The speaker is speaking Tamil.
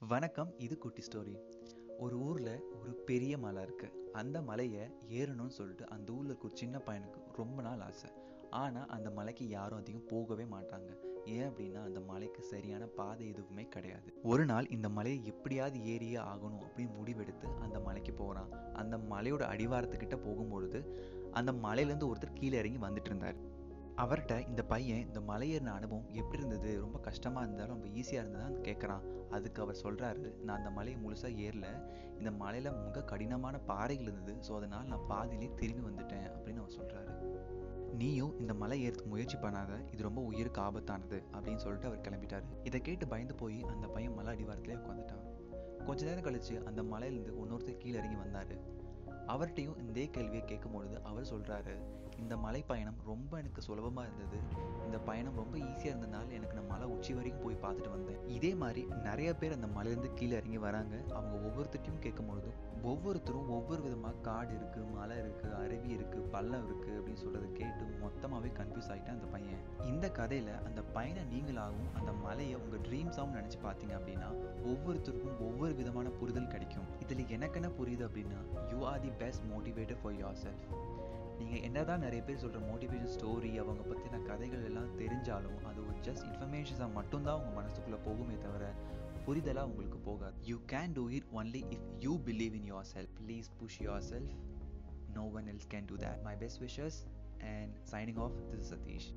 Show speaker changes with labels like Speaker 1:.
Speaker 1: வணக்கம் இது குட்டி ஸ்டோரி ஒரு ஊரில் ஒரு பெரிய மலை இருக்குது அந்த மலையை ஏறணும்னு சொல்லிட்டு அந்த ஊரில் இருக்க ஒரு சின்ன பையனுக்கு ரொம்ப நாள் ஆசை. ஆனால் அந்த மலைக்கு யாரும் அதிகம் போகவே மாட்டாங்க. ஏன் அப்படின்னா அந்த மலைக்கு சரியான பாதை எதுவுமே கிடையாது. ஒரு நாள் இந்த மலையை எப்படியாவது ஏறியே ஆகணும் அப்படின்னு முடிவெடுத்து அந்த மலைக்கு போகிறான் அந்த மலையோட அடிவாரத்துக்கிட்ட போகும்பொழுது அந்த மலையிலேருந்து ஒருத்தர் கீழே இறங்கி வந்துட்டு இருந்தார். அவர்கிட்ட இந்த பையன் இந்த மலையேறின அனுபவம் எப்படி இருந்தது? ரொம்ப கஷ்டமாக இருந்தாலும் ரொம்ப ஈஸியாக இருந்ததான்னு கேட்குறான் அதுக்கு அவர் சொல்கிறாரு நான் அந்த மலையை முழுசாக ஏறல. இந்த மலையில் மிக கடினமான பாறைகள் இருந்தது. ஸோ அதனால் நான் பாதியிலே திரும்பி வந்துட்டேன் அப்படின்னு அவர் சொல்கிறாரு நீயும் இந்த மலை ஏறதுக்கு முயற்சி பண்ணாத. இது ரொம்ப உயிருக்கு ஆபத்தானது அப்படின்னு சொல்லிட்டு அவர் கிளம்பிட்டாரு. இதை கேட்டு பயந்து போய் அந்த பையன் மலை அடிவாரத்திலே உட்காந்துட்டான் கொஞ்ச நேரம் கழிச்சு அந்த மலையிலேருந்து இன்னொருத்தர் கீழே இறங்கி வந்தார். அவர்கிட்டையும் இதே கேள்வியை கேட்கும் பொழுது அவர் சொல்கிறாரு இந்த மலை பயணம் ரொம்ப எனக்கு சுலபமாக இருந்தது. இந்த பயணம் ரொம்ப ஈஸியாக இருந்ததுனால எனக்கு நான் மலை உச்சி வரைக்கும் போய் பார்த்துட்டு வந்தேன். இதே மாதிரி நிறைய பேர் அந்த மலையிலேருந்து கீழே இறங்கி வராங்க. அவங்க ஒவ்வொருத்தட்டையும் கேட்கும் பொழுதும் ஒவ்வொருத்தரும் ஒவ்வொரு விதமாக காடு இருக்குது மலை இருக்குது அருவி இருக்குது பள்ளம் இருக்குது அப்படின்னு சொல்கிறத கேட்டு மொத்தமாகவே கன்ஃபியூஸ் ஆகிட்டேன் அந்த பையன். இந்த கதையில் அந்த பையனை நீங்களாகவும் அந்த கலையை உங்கள் ட்ரீம்ஸாகவும் நினச்சி பார்த்தீங்க அப்படின்னா ஒவ்வொருத்தருக்கும் ஒவ்வொரு விதமான புரிதல் கிடைக்கும். இதில் எனக்கு என்ன புரியுது அப்படின்னா you are the best motivator for yourself நீங்கள் என்னதான் நிறைய பேர் சொல்கிற மோட்டிவேஷன் ஸ்டோரி அவங்க பற்றின கதைகள் எல்லாம் தெரிஞ்சாலும் அது ஒரு ஜஸ்ட் இன்ஃபர்மேஷன்ஸாக மட்டும்தான் உங்கள் மனசுக்குள்ளே போகுமே தவிர புரிதலாக உங்களுக்கு போகாது. You can do it only if you believe in yourself please push yourself no one else can do that my best wishes and signing off this Satish